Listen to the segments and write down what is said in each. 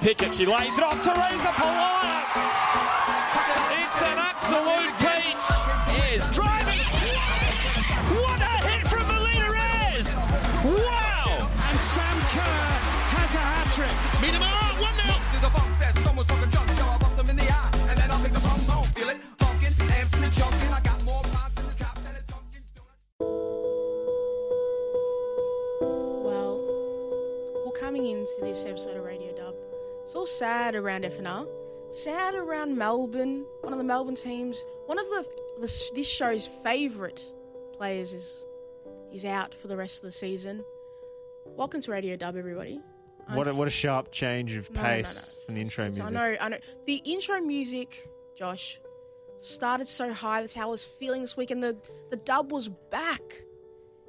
Pickett. She lays it off. To Teresa Polias. It's an absolute peach. Ayres driving. What a hit from Melina Ayres. Wow. And Sam Kerr has a hat trick. Minamar, 1 0. Well, well, coming into this episode of Radio Dub, it's all sad around FNR. Sad around Melbourne. One of the Melbourne teams, one of the, the this show's favourite players is is out for the rest of the season. Welcome to Radio Dub, everybody. I'm- What a, what a sharp change of No, no, pace no. from the intro music. I know, I know. The intro music, Josh, started so high. That's how I was feeling this week, and the the dub was back.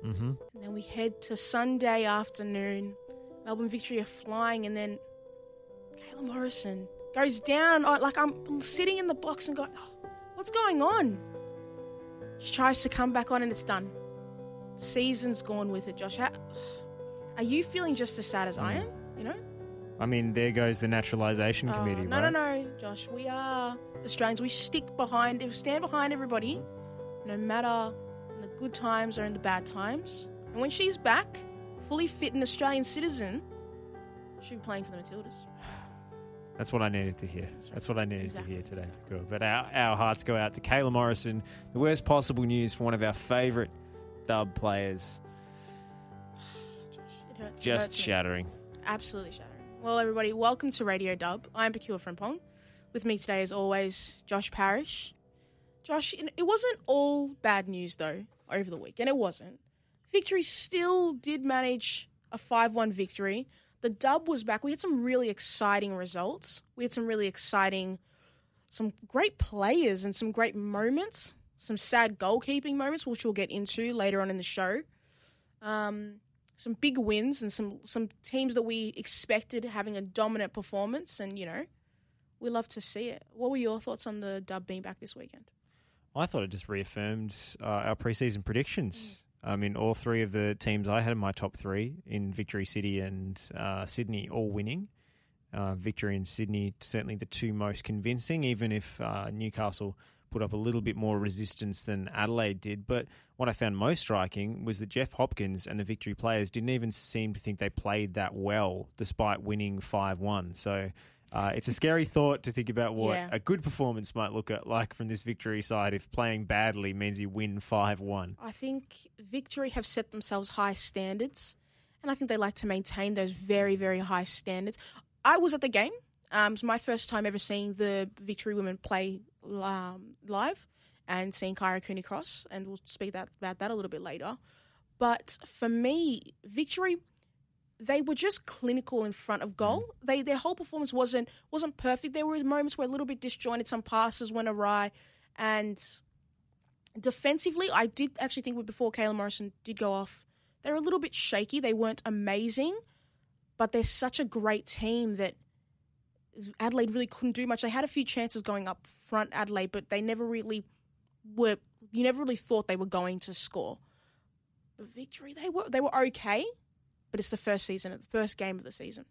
hmm And then we head to Sunday afternoon. Melbourne Victory are flying, and then Morrison goes down. Like I'm sitting in the box and going, oh, "What's going on?" She tries to come back on, and it's done. Season's gone with it, Josh. How, are you feeling just as sad as I am? You know? I mean, there goes the naturalisation Uh, committee, no, right? no, no, Josh. We are Australians. We stick behind, we stand behind everybody, no matter in the good times or in the bad times. And when she's back, fully fit and Australian citizen, she'll be playing for the Matildas. That's what I needed to hear. That's what I needed Exactly, to hear today. exactly. Good. But our, our hearts go out to Kayla Morrison. The worst possible news for one of our favourite dub players. It hurts. Just hurts me. shattering. Absolutely shattering. Well, everybody, welcome to Radio Dub. I'm Pekua Frimpong. With me today, as always, Josh Parrish. Josh, it it wasn't all bad news, though, over the weekend. It wasn't. Victory still did manage a 5 1 victory. The dub was back. We had some really exciting results. We had some really exciting, some great players and some great moments, some sad goalkeeping moments, which we'll get into later on in the show. Um, some big wins and some some teams that we expected having a dominant performance, and you know, we love to see it. What were your thoughts on the dub being back this weekend? I thought it just reaffirmed uh, our preseason predictions. I mean, all three of the teams I had in my top three in Victory City and uh, Sydney all winning. Uh, Victory and Sydney certainly the two most convincing, even if uh, Newcastle put up a little bit more resistance than Adelaide did. But what I found most striking was that Jeff Hopkins and the Victory players didn't even seem to think they played that well, despite winning 5 1. So. Uh, it's a scary thought to think about what Yeah. a good performance might look at like from this victory side if playing badly means you win 5-1. I think Victory have set themselves high standards, and I think they like to maintain those very, very high standards. I was at the game. Um, it was my first time ever seeing the Victory women play um, live and seeing Kyra Cooney Cross, and we'll speak that, about that a little bit later. But for me, Victory, they were just clinical in front of goal. Mm. They their whole performance wasn't wasn't perfect. There were moments where a little bit disjointed, some passes went awry, and defensively, I did actually think before Kayla Morrison did go off, they were a little bit shaky. They weren't amazing, but they're such a great team that Adelaide really couldn't do much. They had a few chances going up front, Adelaide, but they never really were. You never really thought they were going to score. But victory, they were they were okay, but it's the first season, the first game of the season.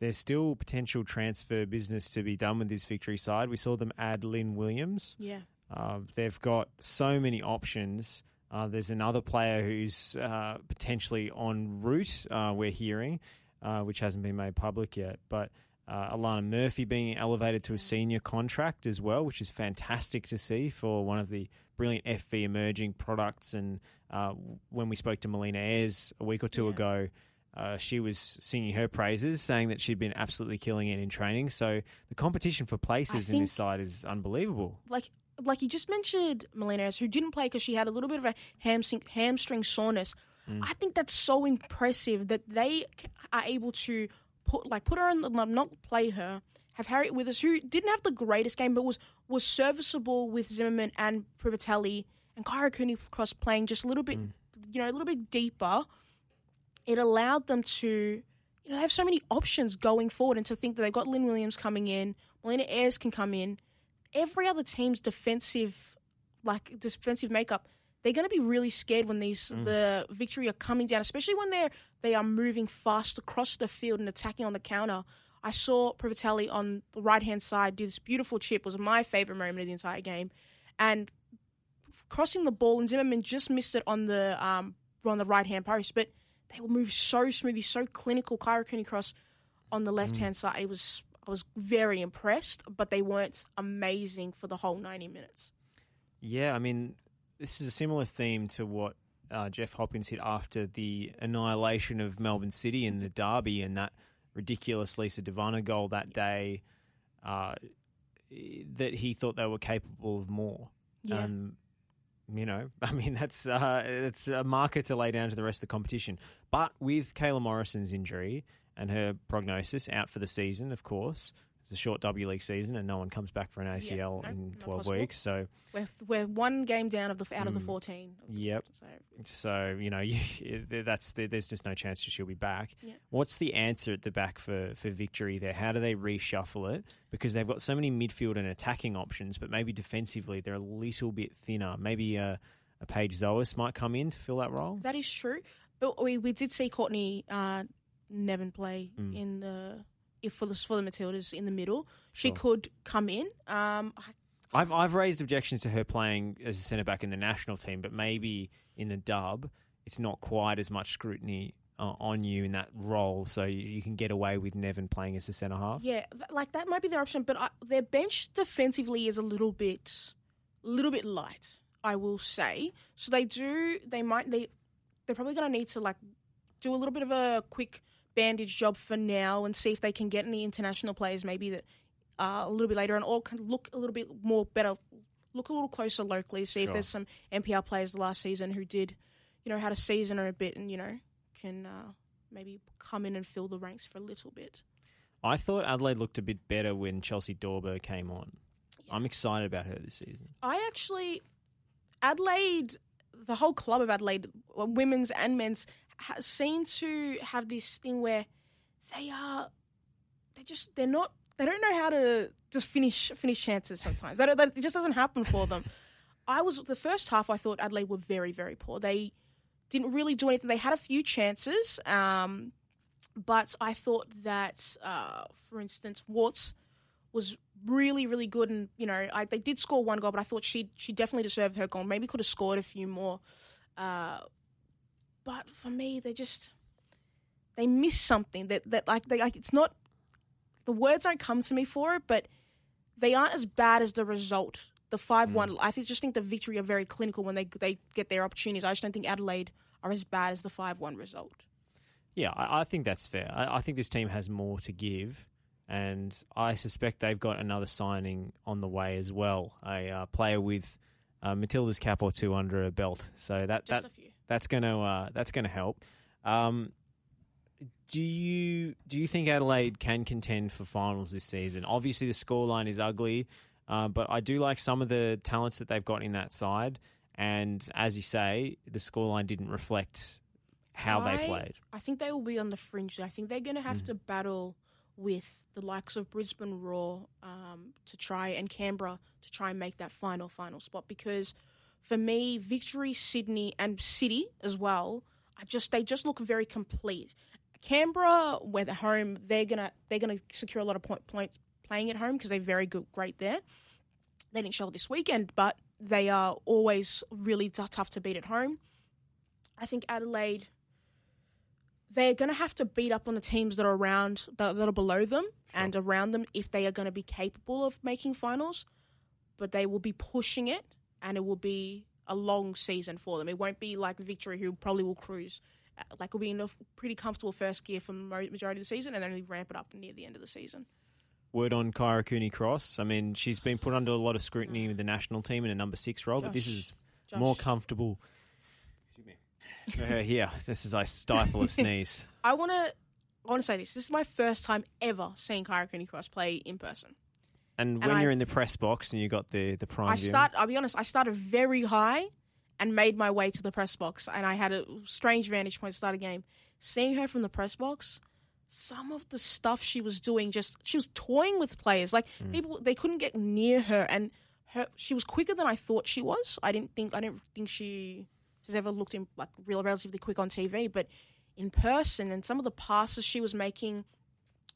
There's still potential transfer business to be done with this victory side. We saw them add Lynn Williams. Yeah, Uh, they've got so many options. Uh, there's another player who's uh, potentially en route, uh, we're hearing, uh, which hasn't been made public yet. But uh, Alana Murphy being elevated to a senior contract as well, which is fantastic to see for one of the brilliant FV emerging products. And uh, when we spoke to Melina Ayres a week or two Yeah. ago, uh, she was singing her praises, saying that she'd been absolutely killing it in training. So the competition for places in this side is unbelievable. like like you just mentioned, Melina, who didn't play because she had a little bit of a hamstring hamstring soreness. I think that's so impressive that they are able to put like put her on the not play her. Have Harriet Withers, who didn't have the greatest game, but was was serviceable with Zimmerman and Privitelli and Kyra Cooney Cross playing just a little bit, mm. you know, a little bit deeper. It allowed them to, you know, have so many options going forward, and to think that they've got Lynn Williams coming in, Melina Ayres can come in. Every other team's defensive, like defensive makeup, they're going to be really scared when these the victory are coming down, especially when they're they are moving fast across the field and attacking on the counter. I saw Privitelli on the right hand side do this beautiful chip. It was my favorite moment of the entire game, and crossing the ball, and Zimmerman just missed it on the um, on the right hand post, but they will move so smoothly, so clinical. Kyra Cooney Cross on the left hand side. It was I was very impressed, but they weren't amazing for the whole ninety minutes. Yeah, I mean, this is a similar theme to what uh, Jeff Hopkins hit after the annihilation of Melbourne City in the derby and that ridiculous Lisa De Vanna goal that day. Uh, that he thought they were capable of more. Yeah. Um, you know, I mean, that's uh, it's a marker to lay down to the rest of the competition. But with Kayla Morrison's injury and her prognosis out for the season, of course, it's a short W League season, and no one comes back for an ACL no, in twelve weeks. So, We're, we're one game down of the out of the Mm. fourteen. yep. So So you know, you, that's there's just no chance she'll be back. Yeah. What's the answer at the back for for victory there? How do they reshuffle it? Because they've got so many midfield and attacking options, but maybe defensively they're a little bit thinner. Maybe uh, a Paige Zois might come in to fill that role. that is true, but we, we did see Courtney uh, Nevin play Mm. in the if for the for the Matildas in the middle. She Sure. could come in. Um, I- I've I've raised objections to her playing as a centre back in the national team, but maybe in the dub, it's not quite as much scrutiny uh, on you in that role, so you, you can get away with Nevin playing as a centre half. Yeah, th- like that might be their option, but I, their bench defensively is a little bit, little bit light. I will say. So they do. They might. They they're probably going to need to like do a little bit of a quick bandage job for now and see if they can get any international players maybe that uh, a little bit later and all can look a little bit more better, look a little closer locally. See if there's some NPL players the last season who did, you know, had a season or a bit and you know can uh, maybe come in and fill the ranks for a little bit. I thought Adelaide looked a bit better when Chelsie Dawber came on. I'm excited about her this season. I actually, Adelaide, the whole club of Adelaide, uh, women's and men's, seem to have this thing where they are, they just, they're not, they don't know how to just finish finish chances sometimes. That, that, it just doesn't happen for them. I was, the first half, I thought Adelaide were very, very poor. They didn't really do anything. They had a few chances, um, but I thought that, uh, for instance, Worts was really, really good, and you know, I, they did score one goal, but I thought she she definitely deserved her goal. Maybe could have scored a few more, uh, but for me, they just they miss something that that like they like it's not the words don't come to me for it, but they aren't as bad as the result. The five one, I think, just think the victory are very clinical when they they get their opportunities. I just don't think Adelaide are as bad as the five one result. Yeah, I, I think that's fair. I, I think this team has more to give, and I suspect they've got another signing on the way as well. A uh, player with uh, Matilda's cap or two under her belt. So that Just that a few. That's gonna uh, that's gonna help. Um, do you do you think Adelaide can contend for finals this season? Obviously, the scoreline is ugly, uh, but I do like some of the talents that they've got in that side. And as you say, the scoreline didn't reflect how they played. I think they will be on the fringe. I think they're going to have Mm. to battle with the likes of Brisbane Roar um, to try and Canberra to try and make that final final spot. Because for me, Victory, Sydney, and City as well, I just they just look very complete. Canberra, when they're home, they're gonna they're gonna secure a lot of point, points playing at home because they're very good, great there. They didn't show this weekend, but they are always really t- tough to beat at home. I think Adelaide they're going to have to beat up on the teams that are around that, that are below them and around them if they are going to be capable of making finals but they will be pushing it and it will be a long season for them it won't be like victory who probably will cruise Uh, like will be in a pretty comfortable first gear for the majority of the season and then only ramp it up near the end of the season Word on Kyra Cooney Cross. I mean, she's been put under a lot of scrutiny with the national team in a number six role, but this is Josh. more comfortable. Excuse me. For her here, this is I stifle a sneeze. I want to I want to say this this is my first time ever seeing Kyra Cooney Cross play in person And, And when I- you're in the press box and you got the the prime I start. I'll be honest. I started very high, and made my way to the press box. And I had a strange vantage point to start a game. Seeing her from the press box, some of the stuff she was doing, just she was toying with players. Like mm. people, they couldn't get near her, and her she was quicker than I thought she was. I didn't think. I didn't think she has ever looked in like real relatively quick on TV, but in person, and some of the passes she was making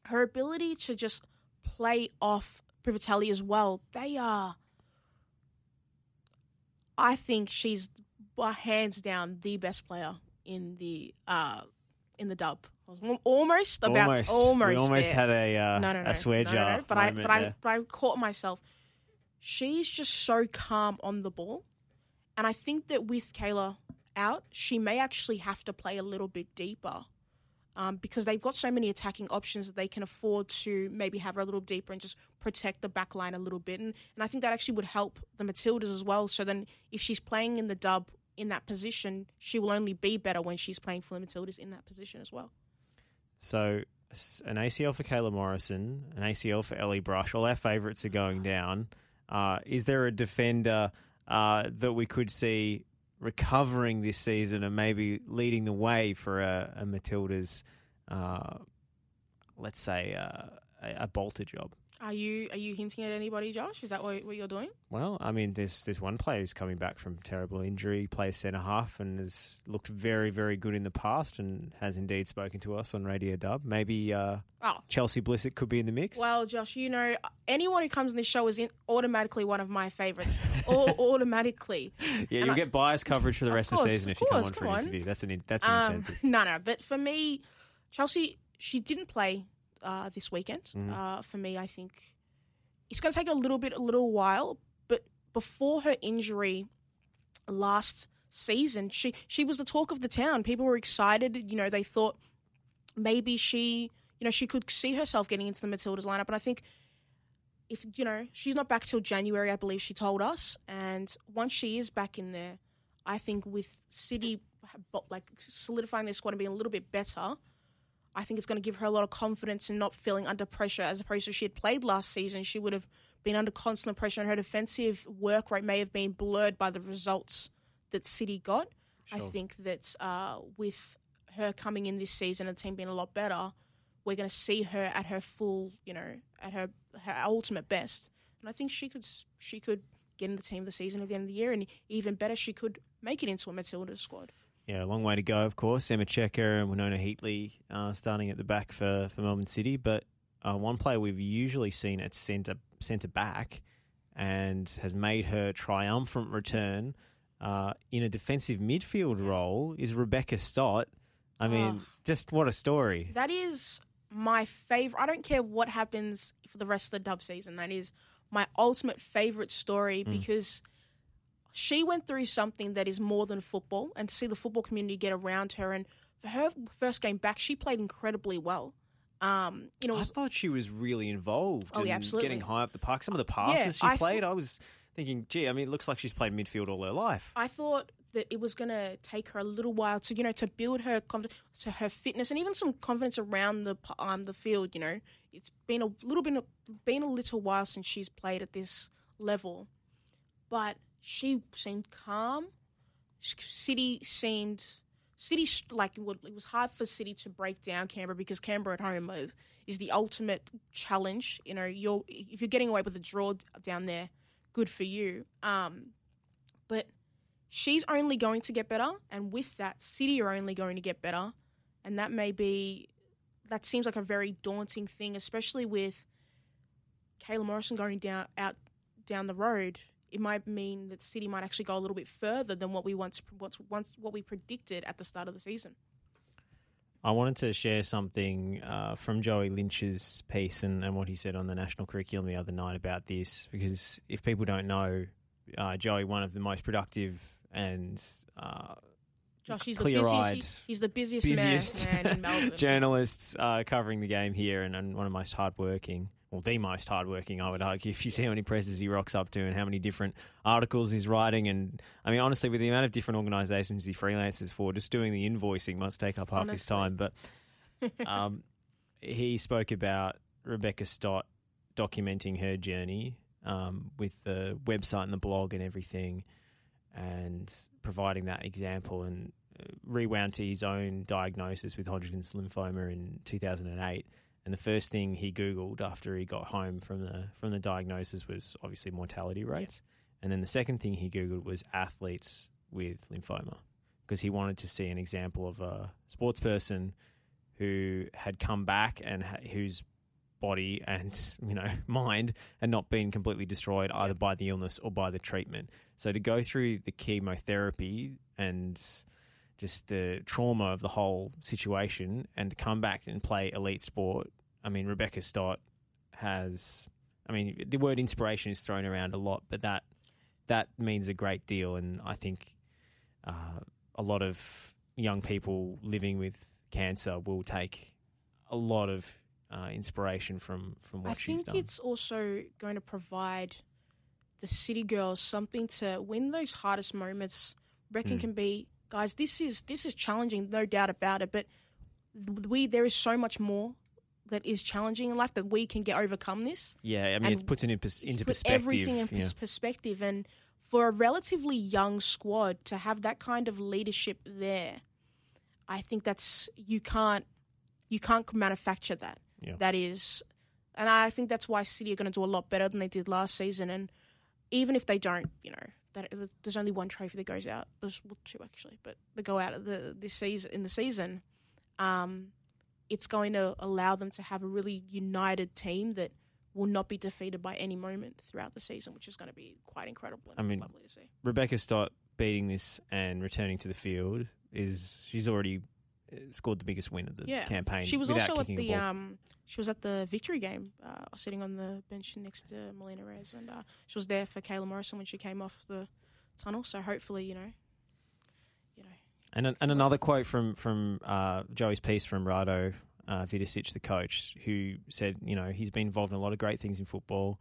her ability to just play off Privitelli as well. They are. I think she's uh, hands down the best player in the uh, in the dub. Almost about almost, almost, we almost there. had a uh, no, no, no, a swear no, jar. no, no. But I but I but I caught myself. She's just so calm on the ball, and I think that with Kayla out, she may actually have to play a little bit deeper. Um, because they've got so many attacking options that they can afford to maybe have her a little deeper and just protect the back line a little bit. And, and I think that actually would help the Matildas as well. So then if she's playing in the dub in that position, she will only be better when she's playing for the Matildas in that position as well. So an ACL for Kayla Morrison, an ACL for Ellie Brush. All our favourites are going down. Uh, is there a defender uh, that we could see recovering this season and maybe leading the way for a, a Matilda's, uh, let's say, uh, a, a bolter job? Are you are you hinting at anybody, Josh? Is that what, what you're doing? Well, I mean, there's there's one player who's coming back from terrible injury, plays centre half, and has looked very very good in the past, and has indeed spoken to us on Radio Dub. Maybe uh, Oh, Chelsea Blissett could be in the mix. Well, Josh, you know, anyone who comes on this show is in automatically one of my favorites. Au- automatically. yeah, and you'll I- get bias coverage for the Of rest course, of the season of if you come course, on for an on. interview. That's an that's an Um, incentive. no, no. But for me, Chelsea, she didn't play uh, this weekend. Mhm. Uh, for me, I think it's going to take a little bit, a little while. But before her injury last season, she she was the talk of the town. People were excited. You know, they thought maybe she, you know, she could see herself getting into the Matildas lineup. And I think if you know she's not back till January, I believe she told us. And once she is back in there, I think with City like solidifying their squad and being a little bit better, I think it's going to give her a lot of confidence and not feeling under pressure. As opposed to she had played last season, she would have been under constant pressure, and her defensive work rate may have been blurred by the results that City got. I think that uh, with her coming in this season and the team being a lot better, we're going to see her at her full, you know, at her her ultimate best. And I think she could she could get in the team of the season at the end of the year, and even better, she could make it into a Matilda squad. Yeah, a long way to go, of course. Emma Checker and Winonah Heatley uh, starting at the back for, for Melbourne City, but uh, one player we've usually seen at centre centre back and has made her triumphant return uh, in a defensive midfield role is Rebecca Stott. I mean, Oh. just what a story. That is my favorite. I don't care what happens for the rest of the dub season. That is my ultimate favorite story because she went through something that is more than football, and to see the football community get around her. And for her first game back, she played incredibly well. Um, you know, I thought she was really involved Oh, in yeah, absolutely. getting high up the park. Some of the passes she I played, thought- I was thinking, gee, I mean, it looks like she's played midfield all her life. I thought that it was going to take her a little while to, you know, to build her confidence, to her fitness and even some confidence around the um the field. You know, it's been a little bit been a little while since she's played at this level, but she seemed calm. City seemed City like it was hard for City to break down Canberra because Canberra at home is, is the ultimate challenge. You know, you're if you're getting away with a draw down there, good for you. Um, but she's only going to get better, and with that, City are only going to get better, and that may be that seems like a very daunting thing, especially with Kayla Morrison going down out down the road. It might mean that City might actually go a little bit further than what we once what's once what we predicted at the start of the season. I wanted to share something uh, from Joey Lynch's piece and, and what he said on the national curriculum the other night about this, because if people don't know, uh, Joey, one of the most productive and uh, Josh, he's the busiest. He's the busiest, busiest man, man in Melbourne. journalists uh, covering the game here and, and one of the most hardworking, well, the most hardworking, I would argue, if you see how many presses he rocks up to and how many different articles he's writing. And I mean, honestly, with the amount of different organisations he freelances for, just doing the invoicing must take up half his time. But um, he spoke about Rebecca Stott documenting her journey um, with the website and the blog and everything, and providing that example and uh, rewound to his own diagnosis with Hodgkin's lymphoma in 2008. And the first thing he googled after he got home from the from the diagnosis was obviously mortality rates, and then the second thing he googled was athletes with lymphoma because he wanted to see an example of a sports person who had come back and ha- whose body and you know mind had not been completely destroyed either by the illness or by the treatment. So to go through the chemotherapy and just the trauma of the whole situation and to come back and play elite sport. I mean, Rebecca Stott has. I mean, the word inspiration is thrown around a lot, but that that means a great deal, and I think uh, a lot of young people living with cancer will take a lot of uh, inspiration from from what I she's done. I think it's also going to provide the city girls something to win those hardest moments. Reckon Mm. can be guys. This is this is challenging, no doubt about it. But we there is so much more that is challenging in life that we can get overcome this. yeah, I mean, it puts it in pers- into perspective. everything in yeah. perspective and for a relatively young squad to have that kind of leadership there i think that's you can't you can't manufacture that Yeah. that is and i think that's why city are going to do a lot better than they did last season and even if they don't you know that, there's only one trophy that goes out there's well, two actually but they go out of the this season in the season um it's going to allow them to have a really united team that will not be defeated by any moment throughout the season, which is going to be quite incredible. And I mean, lovely to see. Rebecca Stott beating this and returning to the field is she's already uh, scored the biggest win of the Yeah, campaign. She was also at the um, she was at the victory game, uh, sitting on the bench next to Melina Ayres, and uh, she was there for Kayla Morrison when she came off the tunnel. So hopefully, you know, And an- and another quote from from uh, Joey's piece from Rado uh, Vidosic, the coach, who said, you know, he's been involved in a lot of great things in football.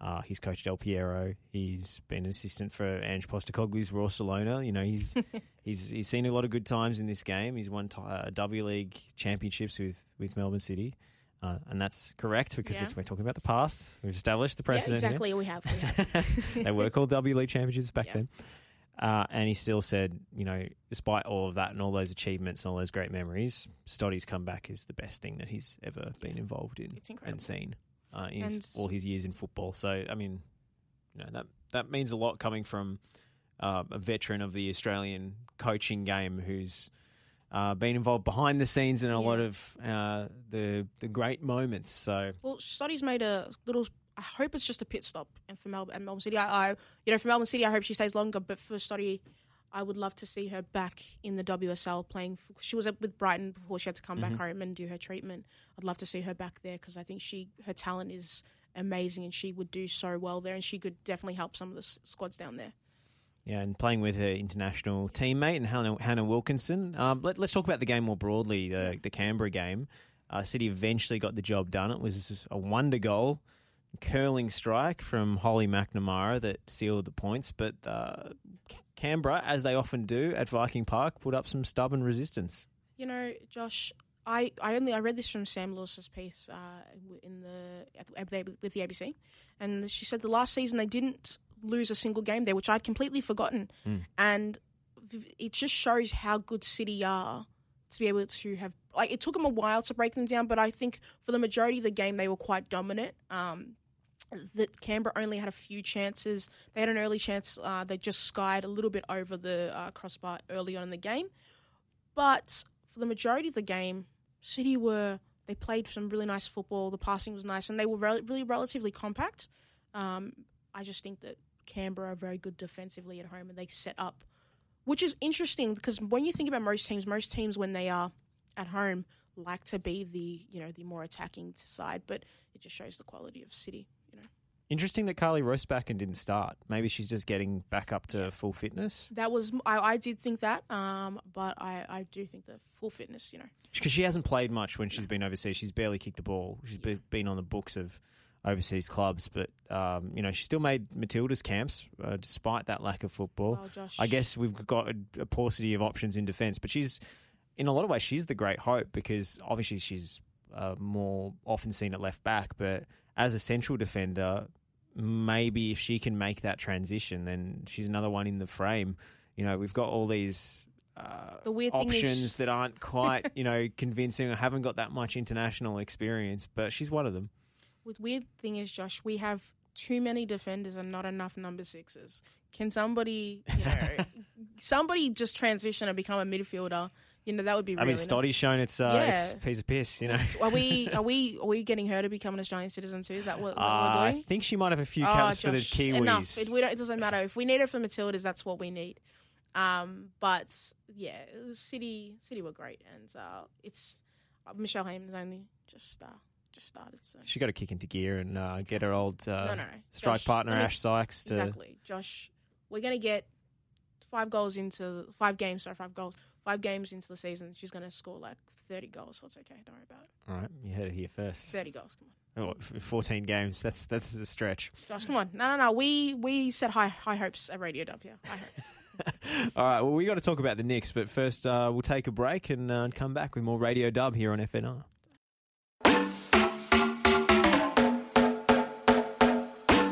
Uh, he's coached Del Piero. He's been an assistant for Ange Postecoglou's Roarcelona. You know, he's he's he's seen a lot of good times in this game. He's won t- uh, W League championships with with Melbourne City. Uh, and that's correct because Yeah. it's, we're talking about the past. We've established the precedent. yeah, exactly. We have, we have. they were called W League championships back Yeah. then. Uh, and he still said, you know, despite all of that and all those achievements and all those great memories, Stoddy's comeback is the best thing that he's ever been involved in It's incredible. and seen uh, in his, all his years in football. So, I mean, you know, that that means a lot coming from uh, a veteran of the Australian coaching game who's uh, been involved behind the scenes in a Yeah. lot of uh, the the great moments. So, Well, Stoddy's made a little. I hope it's just a pit stop, and for Melbourne, and Melbourne City, I, I, you know, for Melbourne City, I hope she stays longer. But for Stoddy, I would love to see her back in the WSL playing. For, she was with Brighton before she had to come back home and do her treatment. I'd love to see her back there because I think she her talent is amazing, and she would do so well there, and she could definitely help some of the s- squads down there. Yeah, and playing with her international teammate and Hannah, Hannah Wilkinson. Um, let, us talk about the game more broadly. The, the Canberra game. Uh, City eventually got the job done. It was a wonder goal, curling strike from Holly McNamara that sealed the points. But uh, Canberra, as they often do at Viking Park, put up some stubborn resistance. You know, Josh, I, I only I read this from Sam Lewis's piece uh, in the with the ABC, and she said the last season they didn't lose a single game there, which I'd completely forgotten, Mm. and it just shows how good City are to be able to have like it took them a while to break them down, but I think for the majority of the game they were quite dominant. Um, that Canberra only had a few chances. They had an early chance. Uh, they just skied a little bit over the uh, crossbar early on in the game. But for the majority of the game, City were they played some really nice football. The passing was nice, and they were rel- really relatively compact. Um, I just think that Canberra are very good defensively at home, and they set up, which is interesting because when you think about most teams, most teams when they are at home like to be the you know the more attacking side, but it just shows the quality of City. Interesting that Karly Roestbakken didn't start. Maybe she's just getting back up to full fitness that was I, I did think that, um, but I, I do think the full fitness. You know, because she hasn't played much when she's been overseas. She's barely kicked a ball. She's be, been on the books of overseas clubs, but um, you know she still made Matilda's camps uh, despite that lack of football. oh Josh, I guess we've got a, a paucity of options in defence, but she's in a lot of ways she's the great hope because obviously she's uh, more often seen at left back, but as a central defender, maybe if she can make that transition, then she's another one in the frame. You know, we've got all these. Uh, The weird options that aren't quite, you know, convincing or haven't got that much international experience, but she's one of them. with weird thing is, Josh, we have too many defenders and not enough number sixes. Can somebody, you know, somebody just transition and become a midfielder? You know that would be. I really mean, Stoddy's shown it's uh, it's a piece of piss. You know. Are we? Are we? Are we getting her to become an Australian citizen too? Is that what, what Uh, we're doing? I doing? think she might have a few Oh, caps for the Josh, Kiwis. Enough. It, we don't, it doesn't matter if we need her for Matildas. That's what we need. Um, but yeah, City City were great, and uh, it's uh, Michelle Heyman's only just uh, just started. So She got to kick into gear and uh, get her old uh, no, no, no. strike Josh, partner Ash Sykes to. Exactly, Josh. We're gonna get five goals into five games. Sorry, five goals. Five games into the season, she's gonna score like thirty goals. So it's okay. Don't worry about it. All right, you heard it here first. Thirty goals. Come on, Oh, Fourteen games. That's that's a stretch. Josh. Come on. No, no, no. We we set high high hopes at Radio Dub. Yeah, high hopes. All right. Well, we got to talk about the Nix, but first uh, we'll take a break and uh, come back with more Radio Dub here on FNR.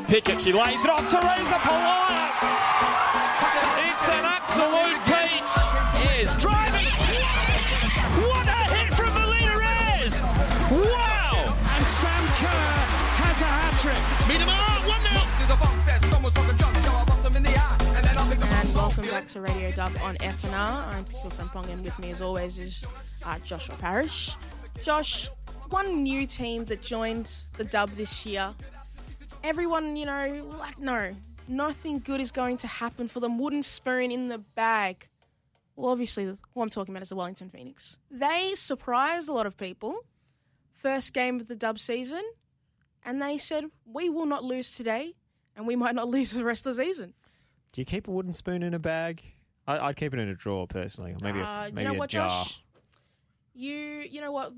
Pickett, she lays it off. Teresa Polias. It's an absolute back to Radio Dub on FNR. I'm Pekua Frimpong, and with me, as always, is uh, Joshua Parrish. Josh, one new team that joined the Dub this year. Everyone, you know, like, no, nothing good is going to happen for them. Wooden spoon in the bag. Well, obviously, what I'm talking about is the Wellington Phoenix. They surprised a lot of people. First game of the Dub season, and they said, We will not lose today, and we might not lose for the rest of the season. Do you keep a wooden spoon in a bag? I, I'd keep it in a drawer personally, or maybe Uh, a, you maybe know a what, jar. Josh? You you know what?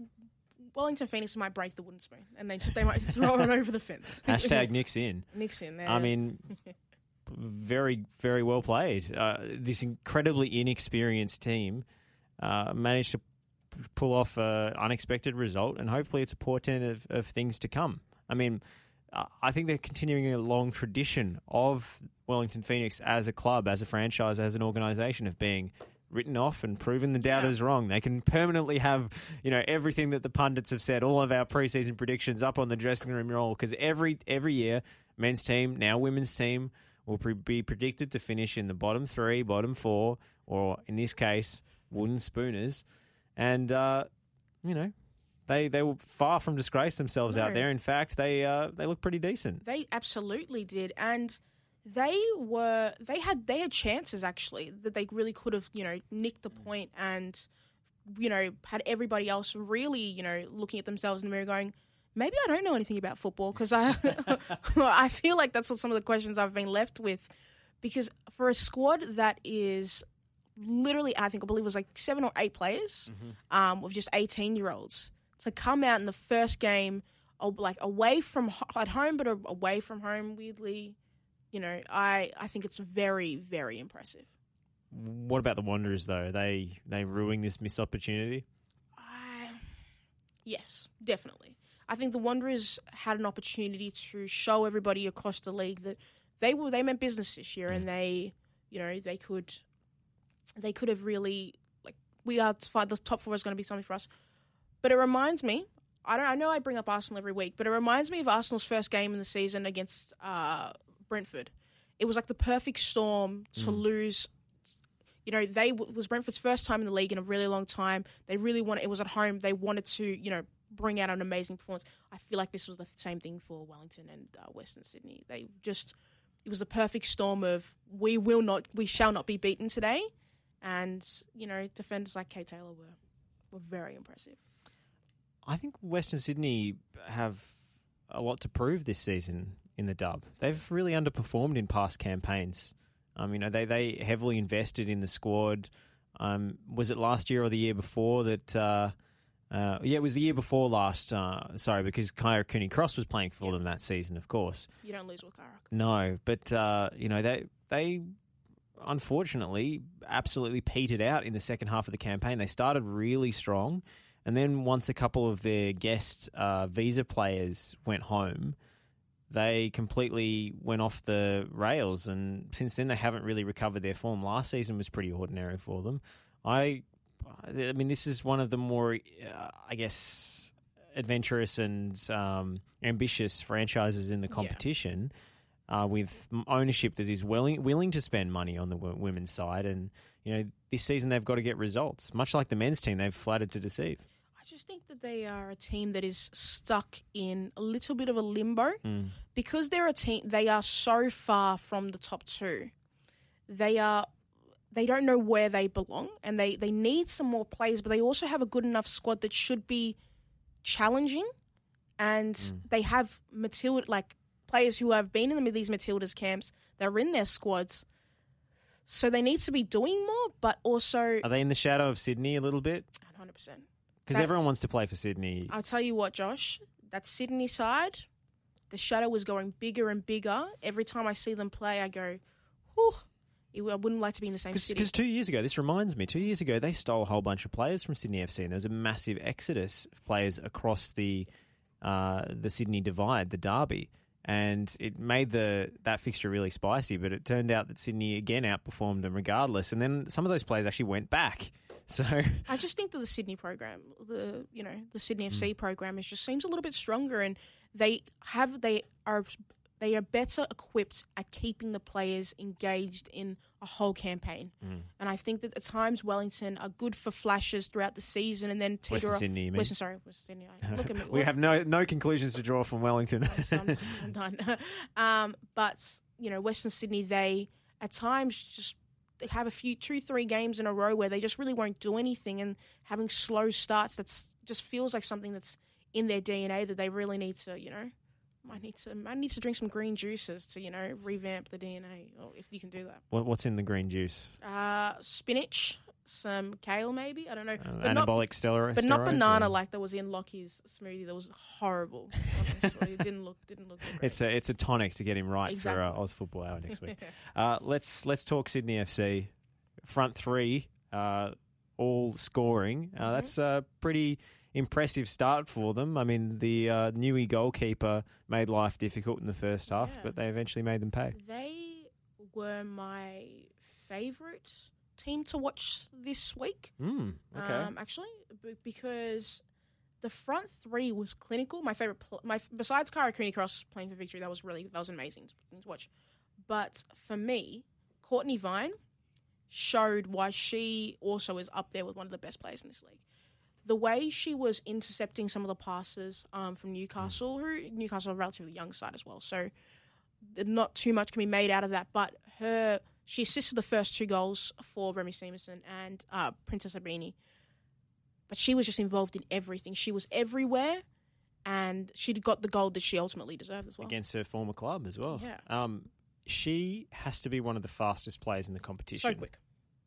Wellington Phoenix might break the wooden spoon, and they they might throw it over the fence. Hashtag Nick's in. Nick's in there. I mean, very, very well played. Uh, this incredibly inexperienced team uh, managed to p- pull off an unexpected result, and hopefully it's a portent of, of things to come. I mean, I think they're continuing a long tradition of Wellington Phoenix as a club, as a franchise, as an organisation of being written off and proven the doubters wrong. They can permanently have, you know, everything that the pundits have said, all of our preseason predictions up on the dressing room roll because every every year, men's team, now women's team, will pre- be predicted to finish in the bottom three, bottom four, or in this case, wooden spooners, and uh, you know. They, they were far from disgrace themselves out there. In fact, they uh, they look pretty decent. they absolutely did, and they were they had they had chances actually that they really could have you know nicked the point and you know had everybody else really you know looking at themselves in the mirror going. Maybe I don't know anything about football because I, I feel like that's what some of the questions I've been left with. Because for a squad that is literally, I think I believe it was like seven or eight players, um, of just eighteen year olds to come out in the first game, like away from at home, but away from home. Weirdly, you know, I I think it's very very impressive. What about the Wanderers though? They they ruining this missed opportunity. I, yes, definitely. I think the Wanderers had an opportunity to show everybody across the league that they were they meant business this year, and they, you know, they could, they could have really like we are the top four is going to be something for us. But it reminds me, I don't, I know I bring up Arsenal every week, but it reminds me of Arsenal's first game in the season against uh, Brentford. It was like the perfect storm to lose you know, they it was Brentford's first time in the league in a really long time. They really wanted it was at home. They wanted to, you know, bring out an amazing performance. I feel like this was the same thing for Wellington and uh, Western Sydney. They just it was a perfect storm of we will not, we shall not be beaten today, and you know, defenders like Kate Taylor were were very impressive. I think Western Sydney have a lot to prove this season in the dub. They've really underperformed in past campaigns. Um, you know, they they heavily invested in the squad. Um, was it last year or the year before that? Uh, uh, yeah, it was the year before last. Uh, sorry, because Kyra Cooney Cross was playing for them that season, of course. You don't lose Wakarak. No, but uh, you know they they unfortunately absolutely petered out in the second half of the campaign. They started really strong, and then once a couple of their guest uh, visa players went home, they completely went off the rails. And since then, they haven't really recovered their form. Last season was pretty ordinary for them. I, I mean, this is one of the more, uh, I guess, adventurous and um, ambitious franchises in the competition uh, with ownership that is willing willing to spend money on the w- women's side, and you know, this season they've got to get results. Much like the men's team, they've flattered to deceive. I just think that they are a team that is stuck in a little bit of a limbo Mm. because they're a team. They are so far from the top two. They are. They don't know where they belong, and they they need some more players. But they also have a good enough squad that should be challenging, and they have Matilda like players who have been in the, these Matildas camps. They're in their squads, so they need to be doing more. But also, Are they in the shadow of Sydney a little bit? 100. Because That- everyone wants to play for Sydney. I'll tell you what, Josh, that Sydney side, the shadow was going bigger and bigger. Every time I see them play, I go, whew, I wouldn't like to be in the same city. Because two years ago, this reminds me, two years ago, they stole a whole bunch of players from Sydney FC, and there was a massive exodus of players across the uh, the Sydney divide, the derby, and it made the that fixture really spicy. But it turned out that Sydney again outperformed them regardless, and then some of those players actually went back. So I just think that the Sydney program, the you know the Sydney FC program, is just seems a little bit stronger, and they have they are they are better equipped at keeping the players engaged in a whole campaign. And I think that at times Wellington are good for flashes throughout the season, and then Western Sydney, you mean? Western, sorry, Western Sydney. Look at me. we look- have no no conclusions to draw from Wellington. I'm, I'm done. um, but you know, Western Sydney, they at times just have a few two three games in a row where they just really won't do anything and having slow starts. That's just feels like something that's in their DNA that they really need to you know. Might need to might need to drink some green juices to you know revamp the DNA, or if you can do that. what, what's in the green juice? Uh, spinach, some kale, maybe I don't know, Uh, but not anabolic steroids, but not steroids, banana or- like that was in Lockie's smoothie. That was horrible. Honestly, it didn't look didn't look. Great. It's a it's a tonic to get him right for uh, Exactly. Oz Football Hour next week. uh, let's let's talk Sydney FC front three, uh, all scoring. Uh, Mm-hmm. That's a pretty impressive start for them. I mean, the uh, Newey goalkeeper made life difficult in the first half, Yeah. but they eventually made them pay. They were my favorite team to watch this week. Mm, okay. Um, actually, b- because the front three was clinical. My favorite, pl- my besides Kyra Cooney Cross playing for victory, that was really that was amazing to watch. But for me, Cortnee Vine showed why she also is up there with one of the best players in this league. The way she was intercepting some of the passes um, from Newcastle, who Newcastle are a relatively young side as well, so not too much can be made out of that. But her, she assisted the first two goals for Remy Siemsen and uh, Princess Ibini. But she was just involved in everything. She was everywhere, and she got the goal that she ultimately deserved as well. Against her former club as well. Yeah. Um, she has to be one of the fastest players in the competition. so quick.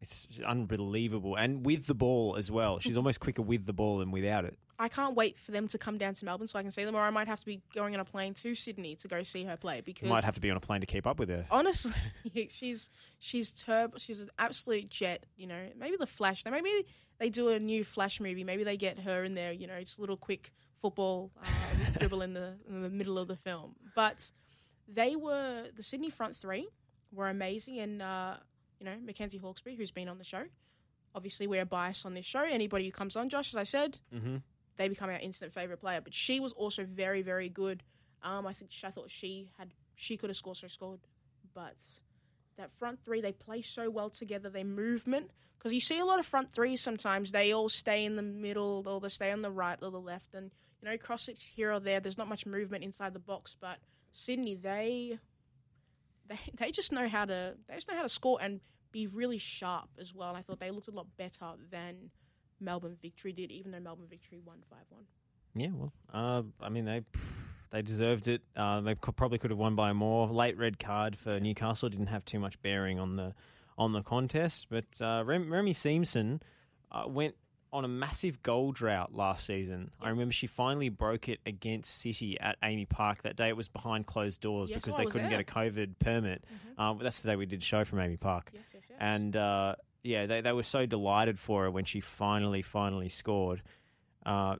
It's unbelievable. And with the ball as well. She's almost quicker with the ball than without it. I can't wait for them to come down to Melbourne so I can see them, or I might have to be going on a plane to Sydney to go see her play because You might have to be on a plane to keep up with her. honestly, she's she's turbo. She's an absolute jet. You know, maybe the Flash. Maybe they do a new Flash movie. Maybe they get her in there. You know, just a little quick football um, dribble in the in the middle of the film. But they were the Sydney front three were amazing, and uh, you know Mackenzie Hawkesby, who's been on the show. Obviously, we're biased on this show. Anybody who comes on, Josh, as I said, Mm-hmm. They become our instant favorite player. But she was also very, very good. Um, I think I thought she had she could have scored, so scored. But that front three, they play so well together. Their movement, because you see a lot of front threes sometimes, they all stay in the middle, or they stay on the right or the left, and you know cross it here or there. There's not much movement inside the box. But Sydney, they they they just know how to they just know how to score and be really sharp as well. And I thought they looked a lot better than Melbourne Victory did, even though Melbourne Victory won five one. Yeah, well, uh, I mean they they deserved it. Uh, they co- probably could have won by more. Late red card for Newcastle didn't have too much bearing on the on the contest, but uh, Rem- Remy Siemsen uh, went on a massive goal drought last season. I remember she finally broke it against City at AAMI Park. That day it was behind closed doors Yes, because oh, they couldn't there. get a COVID permit. Uh, that's the day we did a show from AAMI Park. Yes, yes, yes. And uh, yeah, they, they were so delighted for her when she finally, finally scored. Uh,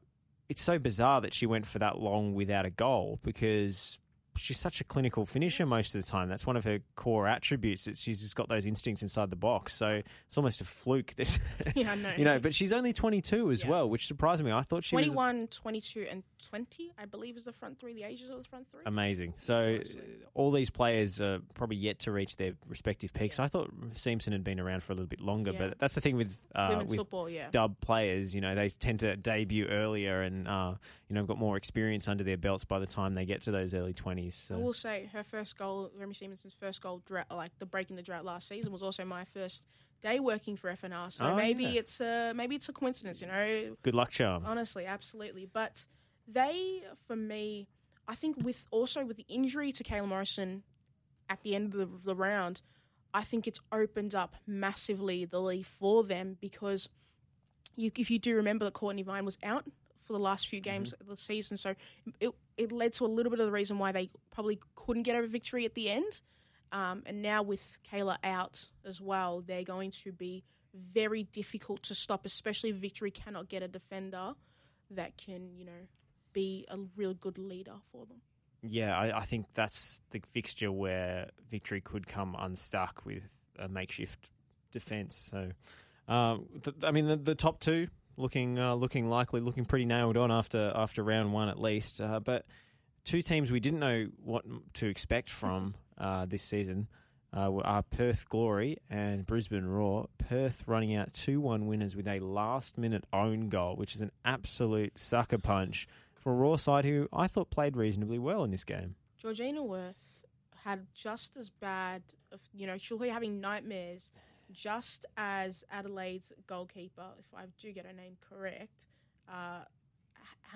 it's so bizarre that she went for that long without a goal because she's such a clinical finisher most of the time. That's one of her core attributes. That she's just got those instincts inside the box. So it's almost a fluke that Yeah, I know. you know. But she's only 22 as Yeah. well, which surprised me. I thought she was 21, 22, and 20, I believe, is the front three, the ages of the front three. amazing. So uh, all these players are probably yet to reach their respective peaks. I thought Siemsen had been around for a little bit longer, Yeah. but that's the thing with uh, Women's with football, yeah. dub players. You know, they tend to debut earlier and uh, you know got more experience under their belts by the time they get to those early 20s. I So. will say her first goal, Remy Siemsen's first goal, dra- like the breaking the drought last season, was also my first day working for FNR. So Oh, maybe yeah. it's a maybe it's a coincidence, you know. Good luck, charm. Honestly, absolutely. But they, for me, I think with also with the injury to Kayla Morrison at the end of the, the round, I think it's opened up massively the league for them because you, if you do remember that Cortnee Vine was out for the last few games mm-hmm. of the season, so it it led to a little bit of the reason why they probably couldn't get over victory at the end. Um, and now with Kayla out as well, they're going to be very difficult to stop, especially if Victory cannot get a defender that can, you know, be a real good leader for them. Yeah, I, I think that's the fixture where victory could come unstuck with a makeshift defence. So, um, th- I mean, the, the top two looking uh, looking likely, looking pretty nailed on after after round one at least. Uh, but two teams we didn't know what to expect from uh, this season uh, are Perth Glory and Brisbane Roar. Perth running out two one winners with a last minute own goal, which is an absolute sucker punch for a Roar side who I thought played reasonably well in this game. Georgina Worth had just as bad, of, you know, she'll be having nightmares just as Adelaide's goalkeeper, if I do get her name correct, uh,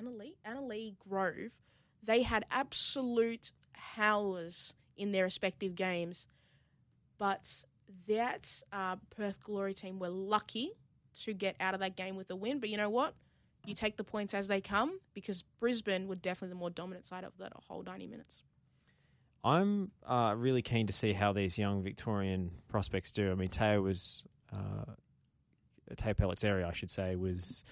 Annalee, Annalee Grove, they had absolute howlers in their respective games. But that uh, Perth Glory team were lucky to get out of that game with a win. But you know what? You take the points as they come because Brisbane were definitely the more dominant side of that whole 90 minutes. I'm uh, really keen to see how these young Victorian prospects do. I mean, Teo was uh, Teo Pellizzeri, I should say, was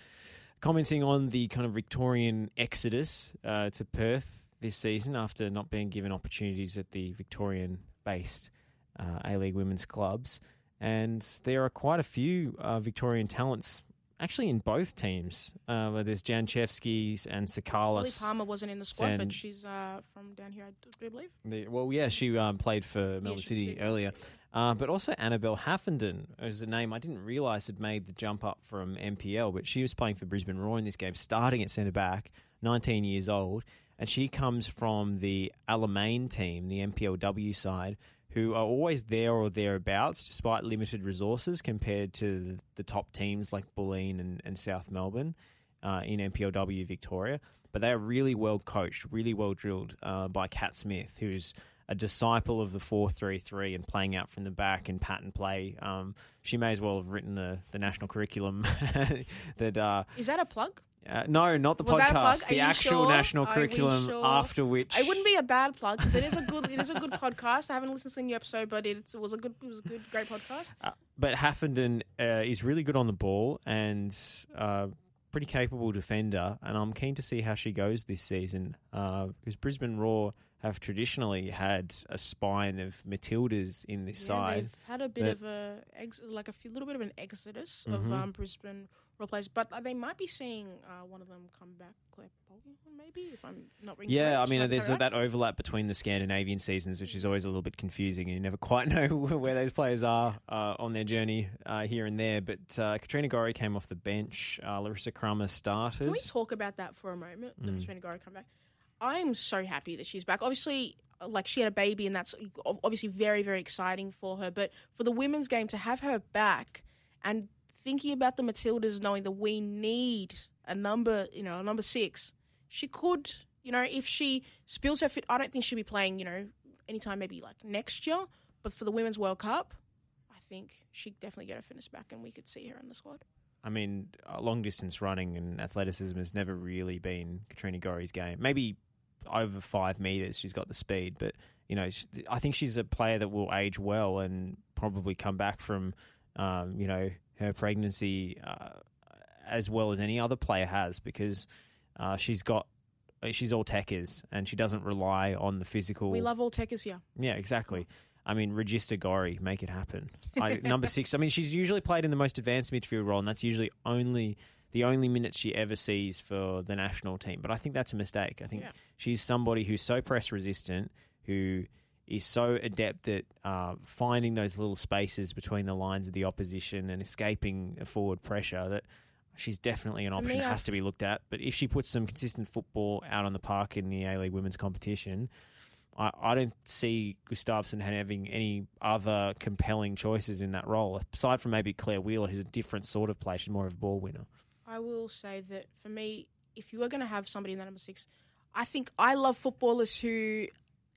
commenting on the kind of Victorian exodus uh, to Perth this season after not being given opportunities at the Victorian-based uh, A League women's clubs, and there are quite a few uh, Victorian talents. Actually, in both teams, uh, where there's Janchevsky and Holly Sakalis. Palmer wasn't in the squad, and- but she's uh, from down here, I do believe. The, well, yeah, she um, played for Melbourne she City earlier. Uh, but also Annabelle Haffenden is a name I didn't realise had made the jump up from NPL, but she was playing for Brisbane Roar in this game, starting at centre back, 19 years old, and she comes from the Alamein team, the NPLW side, who are always there or thereabouts despite limited resources compared to the, top teams like Bulleen and, and South Melbourne uh, in NPLW Victoria. But they are really well coached, really well drilled uh, by Kat Smith, who's a disciple of the 4-3-3 and playing out from the back and pattern play. Um, she may as well have written the, the national curriculum that uh, Is that a plug? Uh, no, not the Was that a plug? podcast, Are the you actual sure? national Are we curriculum sure? after which It wouldn't be a bad plug because it is a good it is a good podcast. I haven't listened to the new episode, but it's, it was a good it was a good great podcast. Uh, but Haffenden uh, is really good on the ball and uh, pretty capable defender, and I'm keen to see how she goes this season uh, because Brisbane Roar have traditionally had a spine of Matildas in this Yeah, side. they've had a bit that- of a ex, like a few, little bit of an exodus of Mhm. um, Brisbane role players, but they might be seeing uh, one of them come back, Claire Polgan, maybe if I'm not. Yeah, I mean, there's that overlap between the Scandinavian seasons, which is always a little bit confusing, and you never quite know where those players are uh, on their journey uh, here and there. But uh, Katrina Gorry came off the bench. Uh, Larissa Crummer started. Can we talk about that for a moment? The Mm. Katrina Gorry come back. I'm so happy that she's back. Obviously, like she had a baby, and that's obviously very, very exciting for her. But for the women's game to have her back and thinking about the Matildas, knowing that we need a number, you know, a number six, she could, you know, if she spills her fit, I don't think she'll be playing, you know, anytime maybe like next year. But for the Women's World Cup, I think she'd definitely get her fitness back, and we could see her in the squad. I mean, uh, long distance running and athleticism has never really been Katrina Gorry's game. Maybe over five meters, she's got the speed, but you know, sh I think she's a player that will age well and probably come back from, um, you know, her pregnancy uh, as well as any other player has because uh, she's got she's all techers and she doesn't rely on the physical. We love all techers here. Yeah, exactly. I mean, Regista Gorry, make it happen. I, number six. I mean, she's usually played in the most advanced midfield role, and that's usually only the only minutes she ever sees for the national team. But I think that's a mistake. I think Yeah. she's somebody who's so press resistant, who is so adept at uh, finding those little spaces between the lines of the opposition and escaping forward pressure that she's definitely an option me, that has to be looked at. But if she puts some consistent football out on the park in the A League women's competition, I, I don't see Gustafsson having any other compelling choices in that role, aside from maybe Clare Wheeler, who's a different sort of player. She's more of a ball winner. I will say that for me, if you were going to have somebody in that number six, I think I love footballers who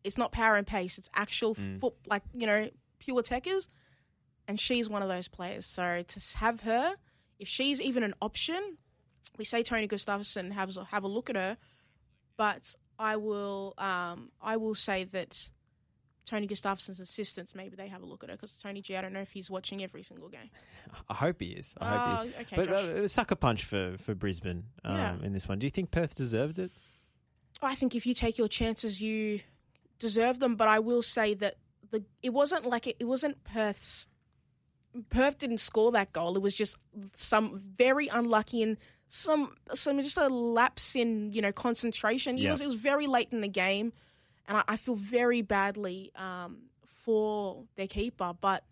it's not power and pace; it's actual Mm. foot, like you know, pure techers. And she's one of those players. So to have her, if she's even an option, we say Tony Gustafsson have have a look at her, but I will um, I will say that Tony Gustafsson's assistants maybe they have a look at her because Tony G I don't know if he's watching every single game. I hope he is. I hope he is. Oh, okay, But Josh. uh, sucker punch for, for Brisbane um, Yeah. in this one. Do you think Perth deserved it? I think if you take your chances, you deserve them. But I will say that the it wasn't like it, it wasn't Perth's. Perth didn't score that goal. It was just some very unlucky and some some just a lapse in you know concentration. It was it was very late in the game, and I, I feel very badly um, for their keeper, but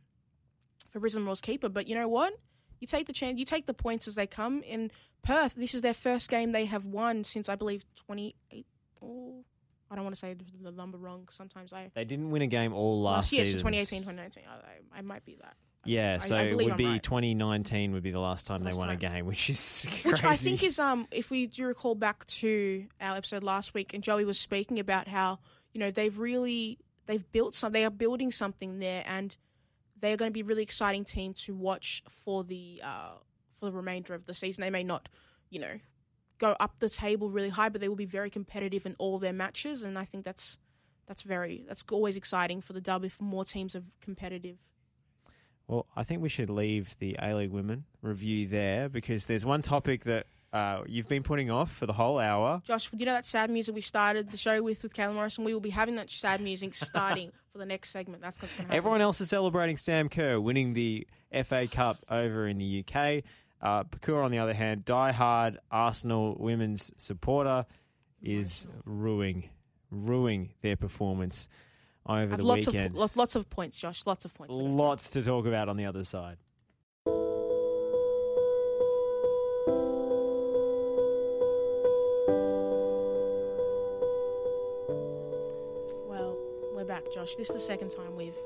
for Brisbane Roar's keeper. But you know what? You take the chance. You take the points as they come. In Perth, this is their first game they have won since I believe twenty eight. Oh, I don't want to say the number wrong. Sometimes I They didn't win a game all last, last year, so season. 2018, 2019. I, I, I might be that. Yeah, I- so I it would I'm be right. 2019 would be the last time they Last won a game, which is Which I think is um if we do recall back to our episode last week and Joey was speaking about how, you know, they've really they've built some they are building something there and they are going to be a really exciting team to watch for the uh for the remainder of the season. They may not, you know, go up the table really high, but they will be very competitive in all their matches and I think that's that's very that's always exciting for the dub if more teams are competitive. Well, I think we should leave the A League Women review there because there's one topic that uh, you've been putting off for the whole hour. Josh, do you know that sad music we started the show with with Kayla Morrison? We will be having that sad music starting for the next segment. That's what's going to happen. Everyone else is celebrating Sam Kerr winning the FA Cup over in the UK. Uh, Pekua, on the other hand, die-hard Arsenal women's supporter, is ruining, ruining their performance over have the lots weekend. of lots of points, Josh. Lots of points. Lots to talk about on the other side. Josh. This is the second time we've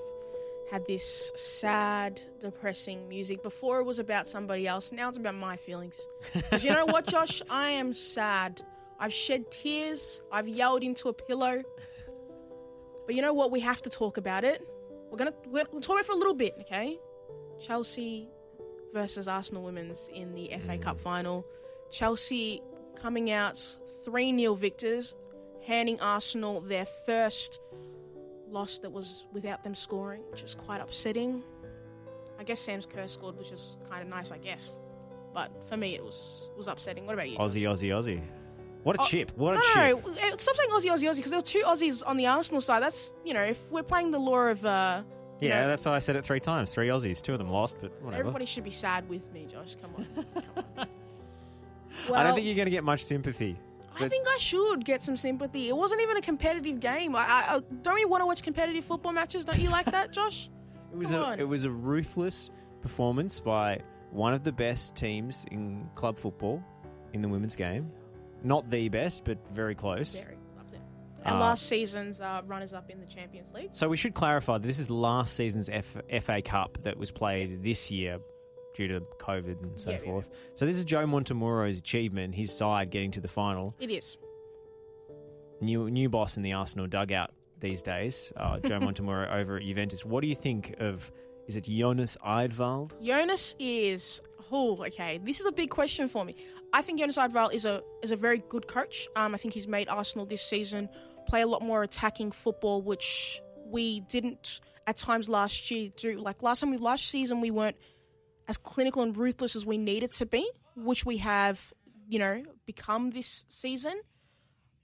had this sad, depressing music. Before it was about somebody else. Now it's about my feelings. Because you know what, Josh? I am sad. I've shed tears. I've yelled into a pillow. But you know what? We have to talk about it. We're gonna we're, we'll talk about it for a little bit, okay? Chelsea versus Arsenal women's in the FA mm. Cup final. Chelsea coming out 3 0 victors, handing Arsenal their first loss that was without them scoring, which is quite upsetting. I guess Sam's Kerr scored, which is kind of nice, I guess. But for me, it was was upsetting. What about you? Aussie, Aussie, Aussie. What a Oh, chip! What a no, chip! no, stop saying Aussie, Aussie, Aussie, because there were two Aussies on the Arsenal side. That's you know, if we're playing the law of, uh, Yeah, know, that's why I said it three times. Three Aussies. Two of them lost, but whatever. everybody should be sad with me, Josh. Come on, come on. Well, I don't think you're going to get much sympathy. I think I should get some sympathy. It wasn't even a competitive game. I, I, I don't you want to watch competitive football matches? Don't you like that, Josh? It was Come a on. it was a ruthless performance by one of the best teams in club football in the women's game. Not the best, but very close. Very up there. And Uh, last season's uh, runners-up in the Champions League. So we should clarify that this is last season's F- FA Cup that was played this year due to COVID and so Yeah, yeah, forth. So this is Joe Montemurro's achievement, his side getting to the final. It is. New new boss in the Arsenal dugout these days, uh, Joe Montemurro over at Juventus. What do you think of? Is it Jonas Eidevall? Jonas is. Oh, okay. This is a big question for me. I think Jonas Eidevall is a is a very good coach. Um, I think he's made Arsenal this season play a lot more attacking football, which we didn't at times last year do. Like last time, we last season, we weren't as clinical and ruthless as we needed to be, which we have, you know, become this season.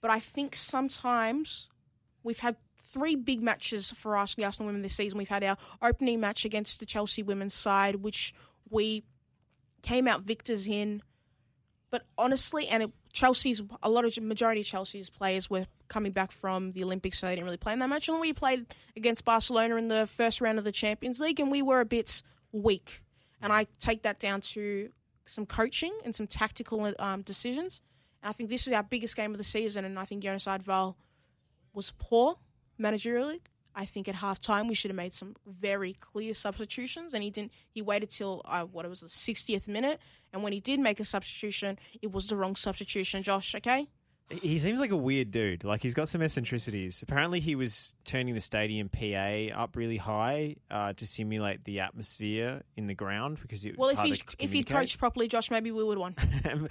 But I think sometimes we've had three big matches for us, the Arsenal women this season. We've had our opening match against the Chelsea women's side, which we came out victors in. But honestly, and it, Chelsea's a lot of majority of Chelsea's players were coming back from the Olympics, so they didn't really play in that match. And we played against Barcelona in the first round of the Champions League, and we were a bit weak. And I take that down to some coaching and some tactical um, decisions. And I think this is our biggest game of the season, and I think Jonas Eidevall was poor managerially. I think at halftime we should have made some very clear substitutions, and he didn't. He waited till uh, what it was the 60th minute, and when he did make a substitution, it was the wrong substitution. Josh, okay? He seems like a weird dude. Like he's got some eccentricities. Apparently, he was turning the stadium PA up really high uh, to simulate the atmosphere in the ground because it was Well, if he if he'd coached properly, Josh, maybe we would won.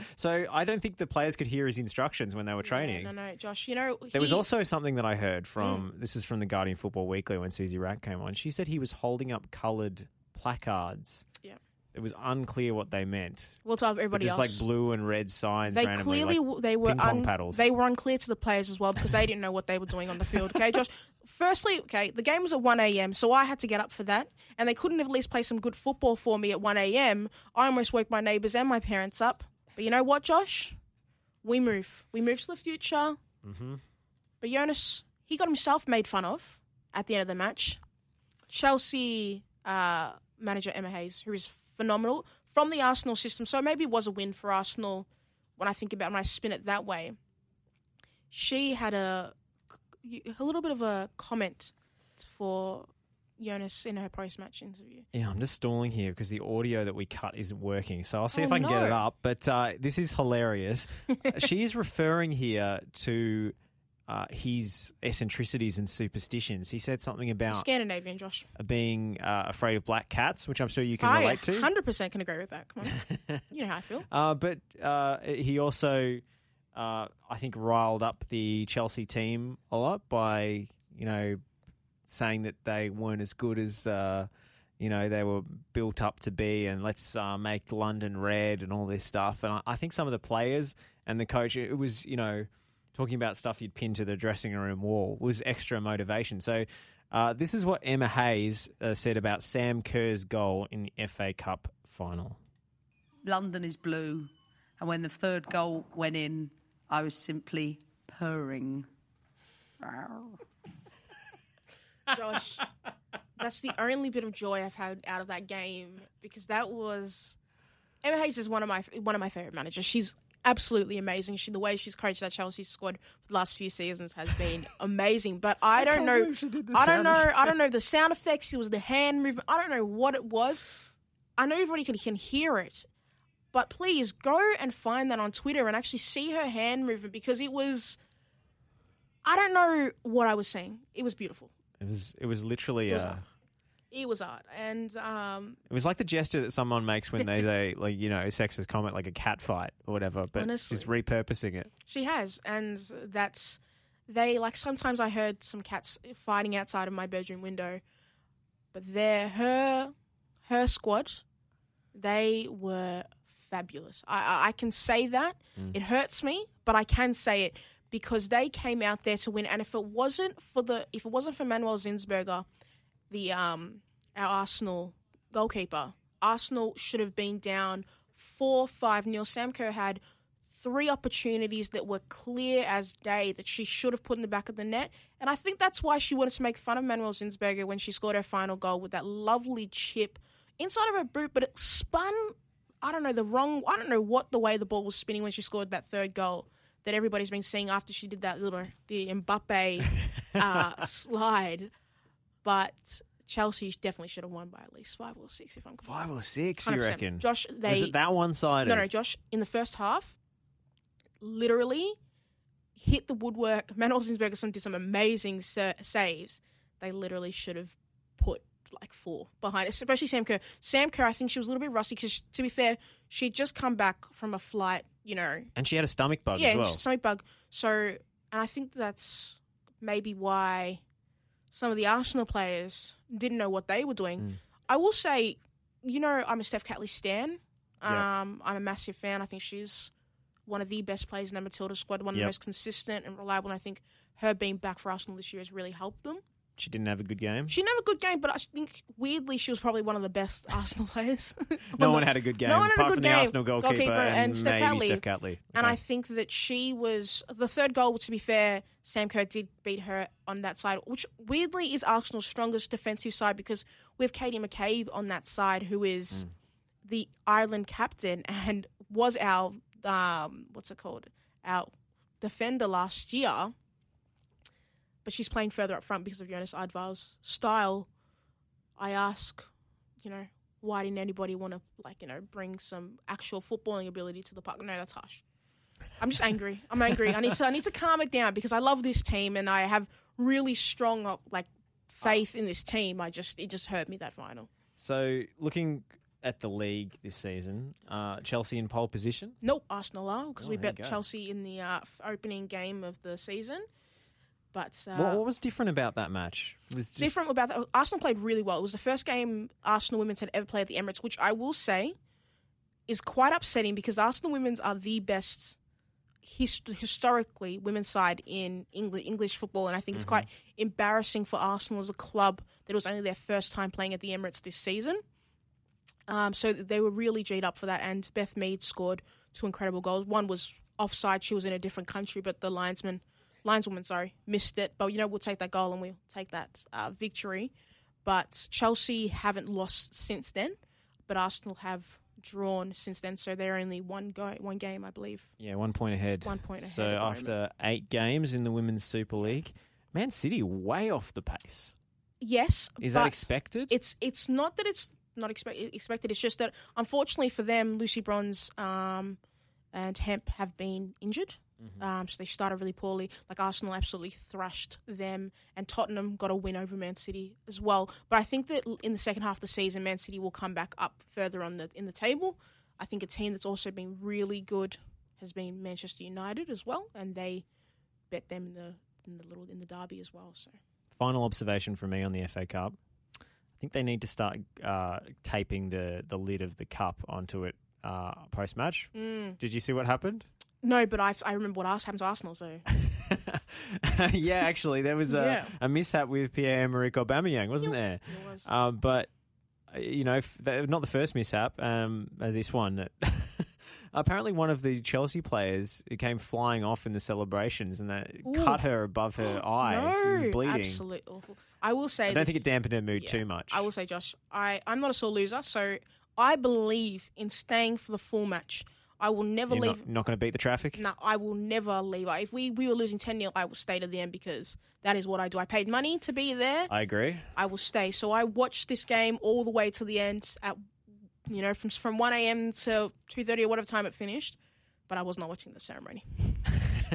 so I don't think the players could hear his instructions when they were training. No, no, no, Josh. You know There was also something that I heard Mm. from this is from the Guardian Football Weekly when Suzy Wrack came on. She said he was holding up coloured placards. Yeah. It was unclear what they meant. We'll But everybody just else. like blue and red signs they randomly. clearly like- they were un- paddles. they were unclear to the players as well because they didn't know what they were doing on the field. Okay, Josh. Firstly, okay, the game was at one a.m., so I had to get up for that, and they couldn't at least play some good football for me at one a.m. I almost woke my neighbours and my parents up. But you know what, Josh? We move. We move to the future. Mhm. But Jonas, he got himself made fun of at the end of the match. Chelsea uh, manager Emma Hayes, who is phenomenal from the Arsenal system, so maybe it was a win for Arsenal when I think about when I spin it that way. She had a a little bit of a comment for Jonas in her post match interview. Yeah, I'm just stalling here because the audio that we cut isn't working. So I'll see Oh, if I can get it up. But uh, this is hilarious. she is referring here to uh, his eccentricities and superstitions. He said something about Scandinavian, Josh. being uh, afraid of black cats, which I'm sure you can I relate to. 100% can agree with that. Come on. you know how I feel. Uh, but uh, he also, uh, I think, riled up the Chelsea team a lot by, you know, saying that they weren't as good as, uh, you know, they were built up to be, and let's uh, make London red and all this stuff. And I, I think some of the players and the coach, it was, you know, talking about stuff you'd pin to the dressing room wall was extra motivation. So. Uh, this is what Emma Hayes uh, said about Sam Kerr's goal in the FA Cup final. London is blue. And when the third goal went in, I was simply purring. Josh, that's the only bit of joy I've had out of that game because that was Emma Hayes is one of my one of my favorite managers. She's absolutely amazing. She the way she's coached that Chelsea squad for the last few seasons has been amazing. But I don't know, I don't know, I don't know the sound effects. It was the hand movement. I don't know what it was. I know everybody can, can hear it, but please go and find that on Twitter and actually see her hand movement because it was. I don't know what I was saying. It was beautiful. It was it was literally It was uh, art. It was art, and um, it was like the gesture that someone makes when they say, like you know sexist comment like a cat fight or whatever, but Honestly. just repurposing it. she has, and that's they like. Sometimes I heard some cats fighting outside of my bedroom window, but they're her her squad. They were fabulous. I, I, I can say that. It hurts me, but I can say it because they came out there to win. And if it wasn't for the if it wasn't for Manuela Zinsberger, the um our Arsenal goalkeeper, Arsenal should have been down four five nil. Sam Kerr had three opportunities that were clear as day that she should have put in the back of the net. And I think that's why she wanted to make fun of Manuela Zinsberger when she scored her final goal with that lovely chip inside of her boot, but it spun. I don't know the wrong. I don't know what the way the ball was spinning when she scored that third goal that everybody's been seeing after she did that little the Mbappe uh, slide. But Chelsea definitely should have won by at least five or six. If I'm correct. Five or six, you 100%. reckon? Josh, they Was it that one sided? no, no, Josh. In the first half, literally hit the woodwork. Manuela Zinsberger did some amazing sa- saves. They literally should have put like four behind, especially Sam Kerr. Sam Kerr, I think she was a little bit rusty because, to be fair, she'd just come back from a flight. You know, And she had a stomach bug yeah, as well. stomach bug. So, and I think that's maybe why some of the Arsenal players didn't know what they were doing. Mm. I will say, you know, I'm a Steph Catley stan. Um, I'm a massive fan. I think she's one of the best players in the Matilda squad, one of the most consistent and reliable. And I think her being back for Arsenal this year has really helped them. She didn't have a good game. She didn't have a good game, but I think weirdly she was probably one of the best Arsenal players. no On one had a good game No one had a apart good from game. the Arsenal goalkeeper, Goalkeeper and, and Steph Catley. Steph Catley. And I think that she was the third goal. To be fair, Sam Kerr did beat her on that side, which weirdly is Arsenal's strongest defensive side because we have Katie McCabe on that side, who is Mm. the Ireland captain and was our um, what's it called our defender last year. But she's playing further up front because of Jonas Eidevall's style. I ask, you know, why didn't anybody want to like you know bring some actual footballing ability to the park? No, that's harsh. I'm just angry. I'm angry. I need to I need to calm it down because I love this team and I have really strong uh, like faith in this team. I just it just hurt me that final. So, looking at the league this season, uh, Chelsea in pole position. Nope, Arsenal are because Oh, we bet. Chelsea in the uh, opening game of the season. But uh, what, what was different about that match? It was just, different about that. Arsenal played really well. It was the first game Arsenal women's had ever played at the Emirates, which I will say is quite upsetting because Arsenal women's are the best hist- historically women's side in England, English football, and I think it's quite embarrassing for Arsenal as a club that it was only their first time playing at the Emirates this season. Um, so they were really G'd up for that, and Beth Mead scored two incredible goals. One was offside; she was in a different country, but the linesman, lineswoman, sorry, missed it. But you know, we'll take that goal and we'll take that uh, victory. But Chelsea haven't lost since then, but Arsenal have drawn since then. So they're only one go, one game, I believe. yeah, one point ahead. One point ahead So after eight games in the Women's Super League, Man City way off the pace. Yes, Is that expected? It's it's not that it's not expect, expected. It's just that unfortunately for them, Lucy Bronze um, and Hemp have been injured. Um, so they started really poorly. Like Arsenal absolutely thrashed them, and Tottenham got a win over Man City as well. But I think that in the second half of the season, Man City will come back up further on the in the table. I think a team that's also been really good has been Manchester United as well, and they bet them in the in the little in the derby as well. So Final observation from me on the FA Cup. I think they need to start uh, taping the, the lid of the cup onto it uh, post match. Mm. Did you see what happened? No, but I I remember what happened to Arsenal. So yeah, actually, there was a, Yeah. a mishap with Pierre Emerick Aubameyang, wasn't there? it was. Um, but uh, you know, f- not the first mishap. Um, uh, this one. That apparently, one of the Chelsea players came flying off in the celebrations, and that Ooh. cut her above her eye. no, she was bleeding. absolutely awful. I will say. I don't think it dampened her mood yeah, too much. I will say, Josh, I I'm not a sore loser, so I believe in staying for the full match. I will never You're leave. not, not going to beat the traffic. No, I will never leave. If we, we were losing 10 0, I will stay to the end because that is what I do. I paid money to be there. I agree. I will stay. So I watched this game all the way to the end at, you know, from from 1 a.m. to 2.30 or whatever time it finished. But I was not watching the ceremony.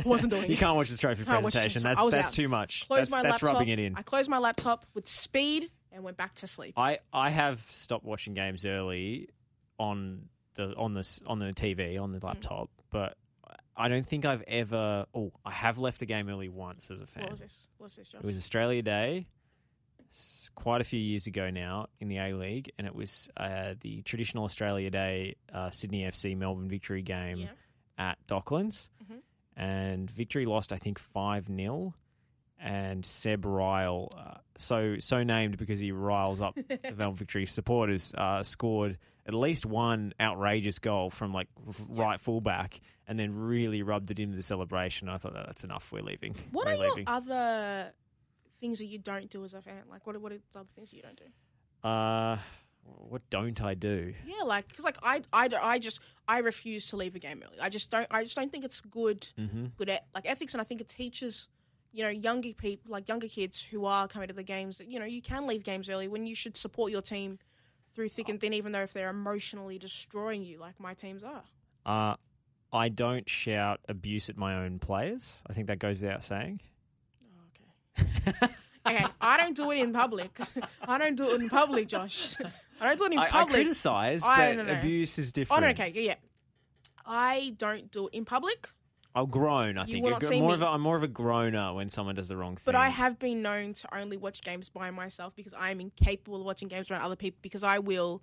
Wasn't doing You it. can't watch the trophy Can't watch the presentation. That's that's out. too much. Closed That's, my that's laptop. rubbing it in. I closed my laptop with speed and went back to sleep. I, I have stopped watching games early on the on the on the TV on the Mm. laptop, but I don't think I've ever. Oh, I have left a game early once as a fan. What was this? What's this, Josh? It was Australia Day, s- quite a few years ago now in the A League, and it was uh, the traditional Australia Day uh, Sydney FC Melbourne Victory game Yeah. at Docklands, Mhm. and Victory lost I think five 0 and Seb Ryall, uh, so so named because he riles up the Melbourne Victory supporters, uh, scored at least one outrageous goal from like right fullback, and then really rubbed it into the celebration. I thought that that's enough. We're leaving. What We're are leaving. your other things that you don't do as a fan? Like, what, what are the other things you don't do? Uh, what don't I do? Yeah, like, because like I, I, I just I refuse to leave a game early. I just don't. I just don't think it's good. Mm-hmm. Good at like ethics, and I think it teaches. You know, younger people, like younger kids who are coming to the games, that you know, you can leave games early when you should support your team through thick and thin, even though if they're emotionally destroying you, like my teams are. Uh, I don't shout abuse at my own players. I think that goes without saying. Oh, okay. okay, I don't do it in public. I don't do it in public, Josh. I don't do it in I, I criticize, I but don't know. abuse is oh, different. no, okay, yeah. I don't do it in public, Oh, I'll groan. I You think will not see more me. of a, I'm more of a groaner when someone does the wrong thing. but I have been known to only watch games by myself because I am incapable of watching games around other people because I will.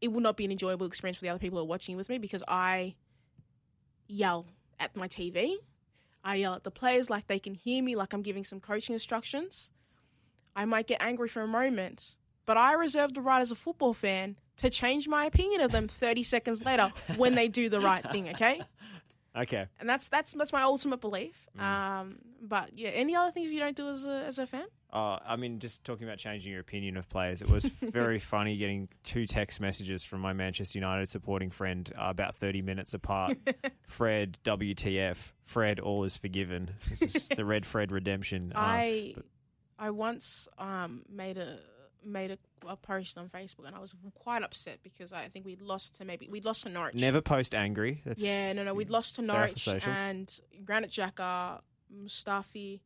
It will not be an enjoyable experience for the other people who are watching with me because I yell at my TV. I yell at the players like they can hear me, like I'm giving some coaching instructions. I might get angry for a moment, but I reserve the right as a football fan to change my opinion of them 30 seconds later when they do the right thing, okay? Okay. And that's that's that's my ultimate belief. Um, but yeah, any other things you don't do as a as a fan? Uh, I mean, just talking about changing your opinion of players, it was very funny getting two text messages from my Manchester United supporting friend uh, about 30 minutes apart. Fred, WTF. Fred, all is forgiven. This is the Red Fred redemption. Uh, I I once um, made a made a, a post on Facebook and I was quite upset because I think we'd lost to maybe we'd lost to Norwich. never post angry. That's, Yeah, no, no, we'd lost to Norwich and Granit Xhaka, Mustafi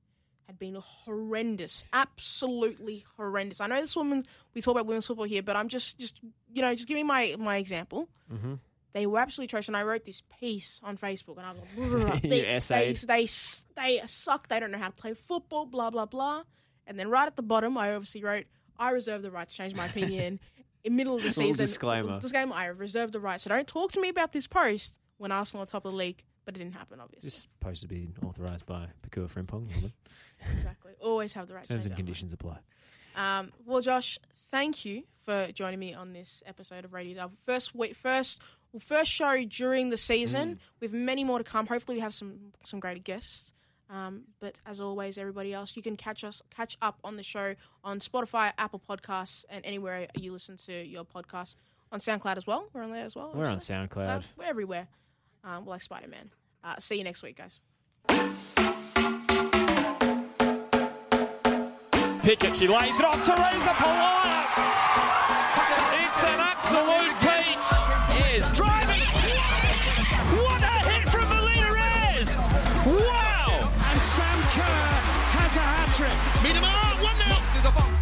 had been horrendous, absolutely horrendous. I know this woman we talk about women's football here, but I'm just just you know just giving my my example. Mm-hmm. They were absolutely atrocious, and I wrote this piece on Facebook, and I was like, they, they, they they suck. They don't know how to play football. Blah blah blah. And then right at the bottom, I obviously wrote, I reserve the right to change my opinion. In middle of the Little season, disclaimer. Disclaimer: I reserve the right. So don't talk to me about this post when Arsenal are top of the league. But it didn't happen, obviously. This is supposed to be authorised by Pekua Frimpong. Exactly. Always have the right. Terms and conditions apply. Um, well, Josh, thank you for joining me on this episode of Radio Dub. First week, first, well, first show during the season. With many more to come. Hopefully, we have some some great guests. Um, but as always, everybody else, you can catch us catch up on the show on Spotify, Apple Podcasts, and anywhere you listen to your podcast. On SoundCloud as well. We're on there as well. We're on. SoundCloud. Uh, we're everywhere. Um, we're like Spider Man. Uh, see you next week, guys. Pickett, she lays it off. Teresa Polias. It's an absolute peach. Is driving. What a hit from Melina Ayres. Wow. Sam Kerr has a hat trick. Meet him up, 1 0.